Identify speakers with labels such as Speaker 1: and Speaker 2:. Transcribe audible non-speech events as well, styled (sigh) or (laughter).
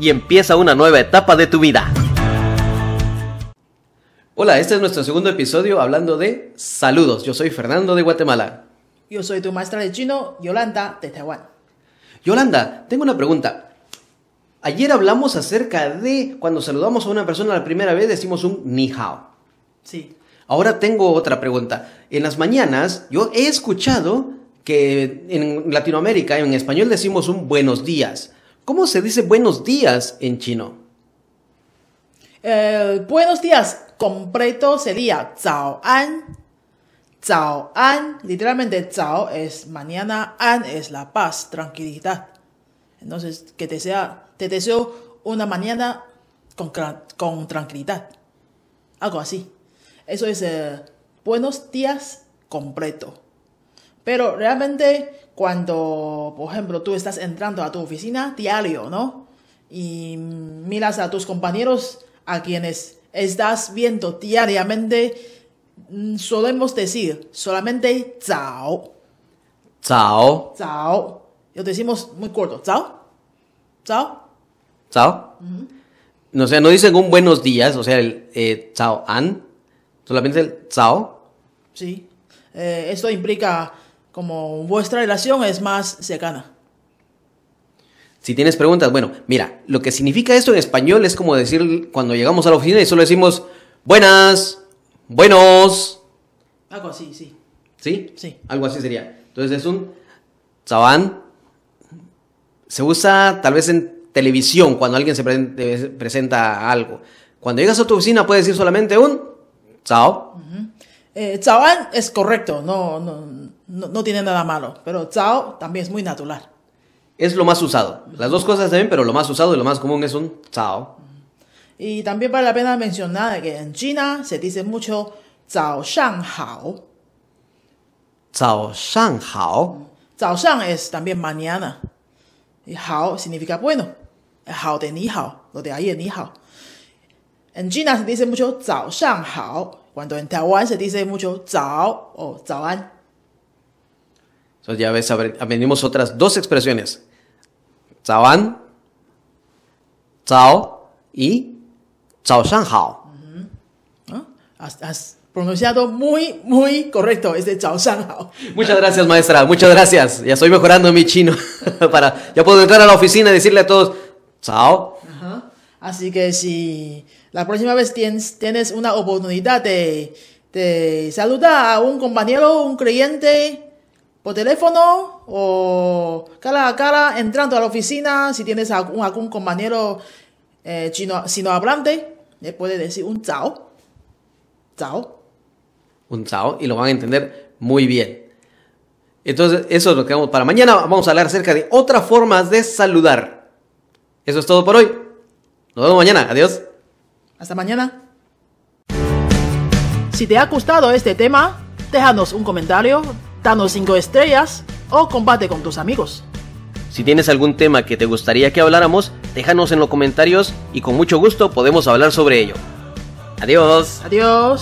Speaker 1: y empieza una nueva etapa de tu vida. Hola, este es nuestro segundo episodio hablando de saludos. Yo soy Fernando de Guatemala.
Speaker 2: Yo soy tu maestra de chino, Yolanda, de Taiwán.
Speaker 1: Yolanda, tengo una pregunta. Ayer hablamos acerca de cuando saludamos a una persona la primera vez decimos un ni hao.
Speaker 2: Sí.
Speaker 1: Ahora tengo otra pregunta. En las mañanas yo he escuchado que en Latinoamérica en español decimos un buenos días. ¿Cómo se dice buenos días en chino?
Speaker 2: Eh, buenos días completo sería zao an. Zao an, literalmente zao es mañana, an es la paz, tranquilidad. Entonces, que te sea, te deseo una mañana con, con tranquilidad. Algo así. Eso es eh, buenos días completo. Pero realmente cuando, por ejemplo, tú estás entrando a tu oficina diario, ¿no? Y miras a tus compañeros a quienes estás viendo diariamente, mm, solemos decir solamente zao.
Speaker 1: Zao.
Speaker 2: Zao. Lo decimos muy corto. Zao. Zao.
Speaker 1: Zao. No, o sea, no dicen un buenos días, o sea, el eh, zao an, solamente el zao.
Speaker 2: Sí. Eh, esto implica como vuestra relación es más cercana.
Speaker 1: Si tienes preguntas, bueno, mira, lo que significa esto en español es como decir cuando llegamos a la oficina y solo decimos buenas, buenos.
Speaker 2: Algo así, sí.
Speaker 1: ¿Sí?
Speaker 2: Sí.
Speaker 1: Algo así sería. Entonces es un zaban. Se usa tal vez en televisión cuando alguien se presenta algo. Cuando llegas a tu oficina puedes decir solamente un zao.
Speaker 2: Eh, es correcto, no, no, no, tiene nada malo, pero Zao también es muy natural.
Speaker 1: Es lo más usado. Las dos cosas también, pero lo más usado y lo más común es un Zao.
Speaker 2: Y también vale la pena mencionar que en China se dice mucho Zao Shang Hao.
Speaker 1: Zao Shang Hao.
Speaker 2: Zao Shang es también mañana. Y Hao significa bueno. Hao de Ni Hao, lo de es Ni Hao. En China se dice mucho Zao Shang Hao, cuando en Taiwán se dice mucho Zao o Zaoan.
Speaker 1: Entonces ya ves, aprendimos otras dos expresiones. Zaoan, Zao y Zao Shang Hao.
Speaker 2: Has, pronunciado muy, muy correcto este Zao Shang Hao.
Speaker 1: Muchas gracias, maestra. Muchas gracias. Ya estoy mejorando mi chino. (laughs) para, ya puedo entrar a la oficina y decirle a todos, Zao.
Speaker 2: Así que si la próxima vez tienes, tienes una oportunidad de, de saludar a un compañero, un cliente, por teléfono o cara a cara entrando a la oficina, si tienes algún, algún compañero eh, chino, sino hablante, le puede decir un chao. Chao.
Speaker 1: Un chao y lo van a entender muy bien. Entonces, eso es lo que vamos para mañana. Vamos a hablar acerca de otras formas de saludar. Eso es todo por hoy. Nos vemos mañana. Adiós.
Speaker 2: Hasta mañana. Si te ha gustado este tema, déjanos un comentario danos 5 estrellas o combate con tus amigos.
Speaker 1: Si tienes algún tema que te gustaría que habláramos, déjanos en los comentarios y con mucho gusto podemos hablar sobre ello. Adiós.
Speaker 2: Adiós.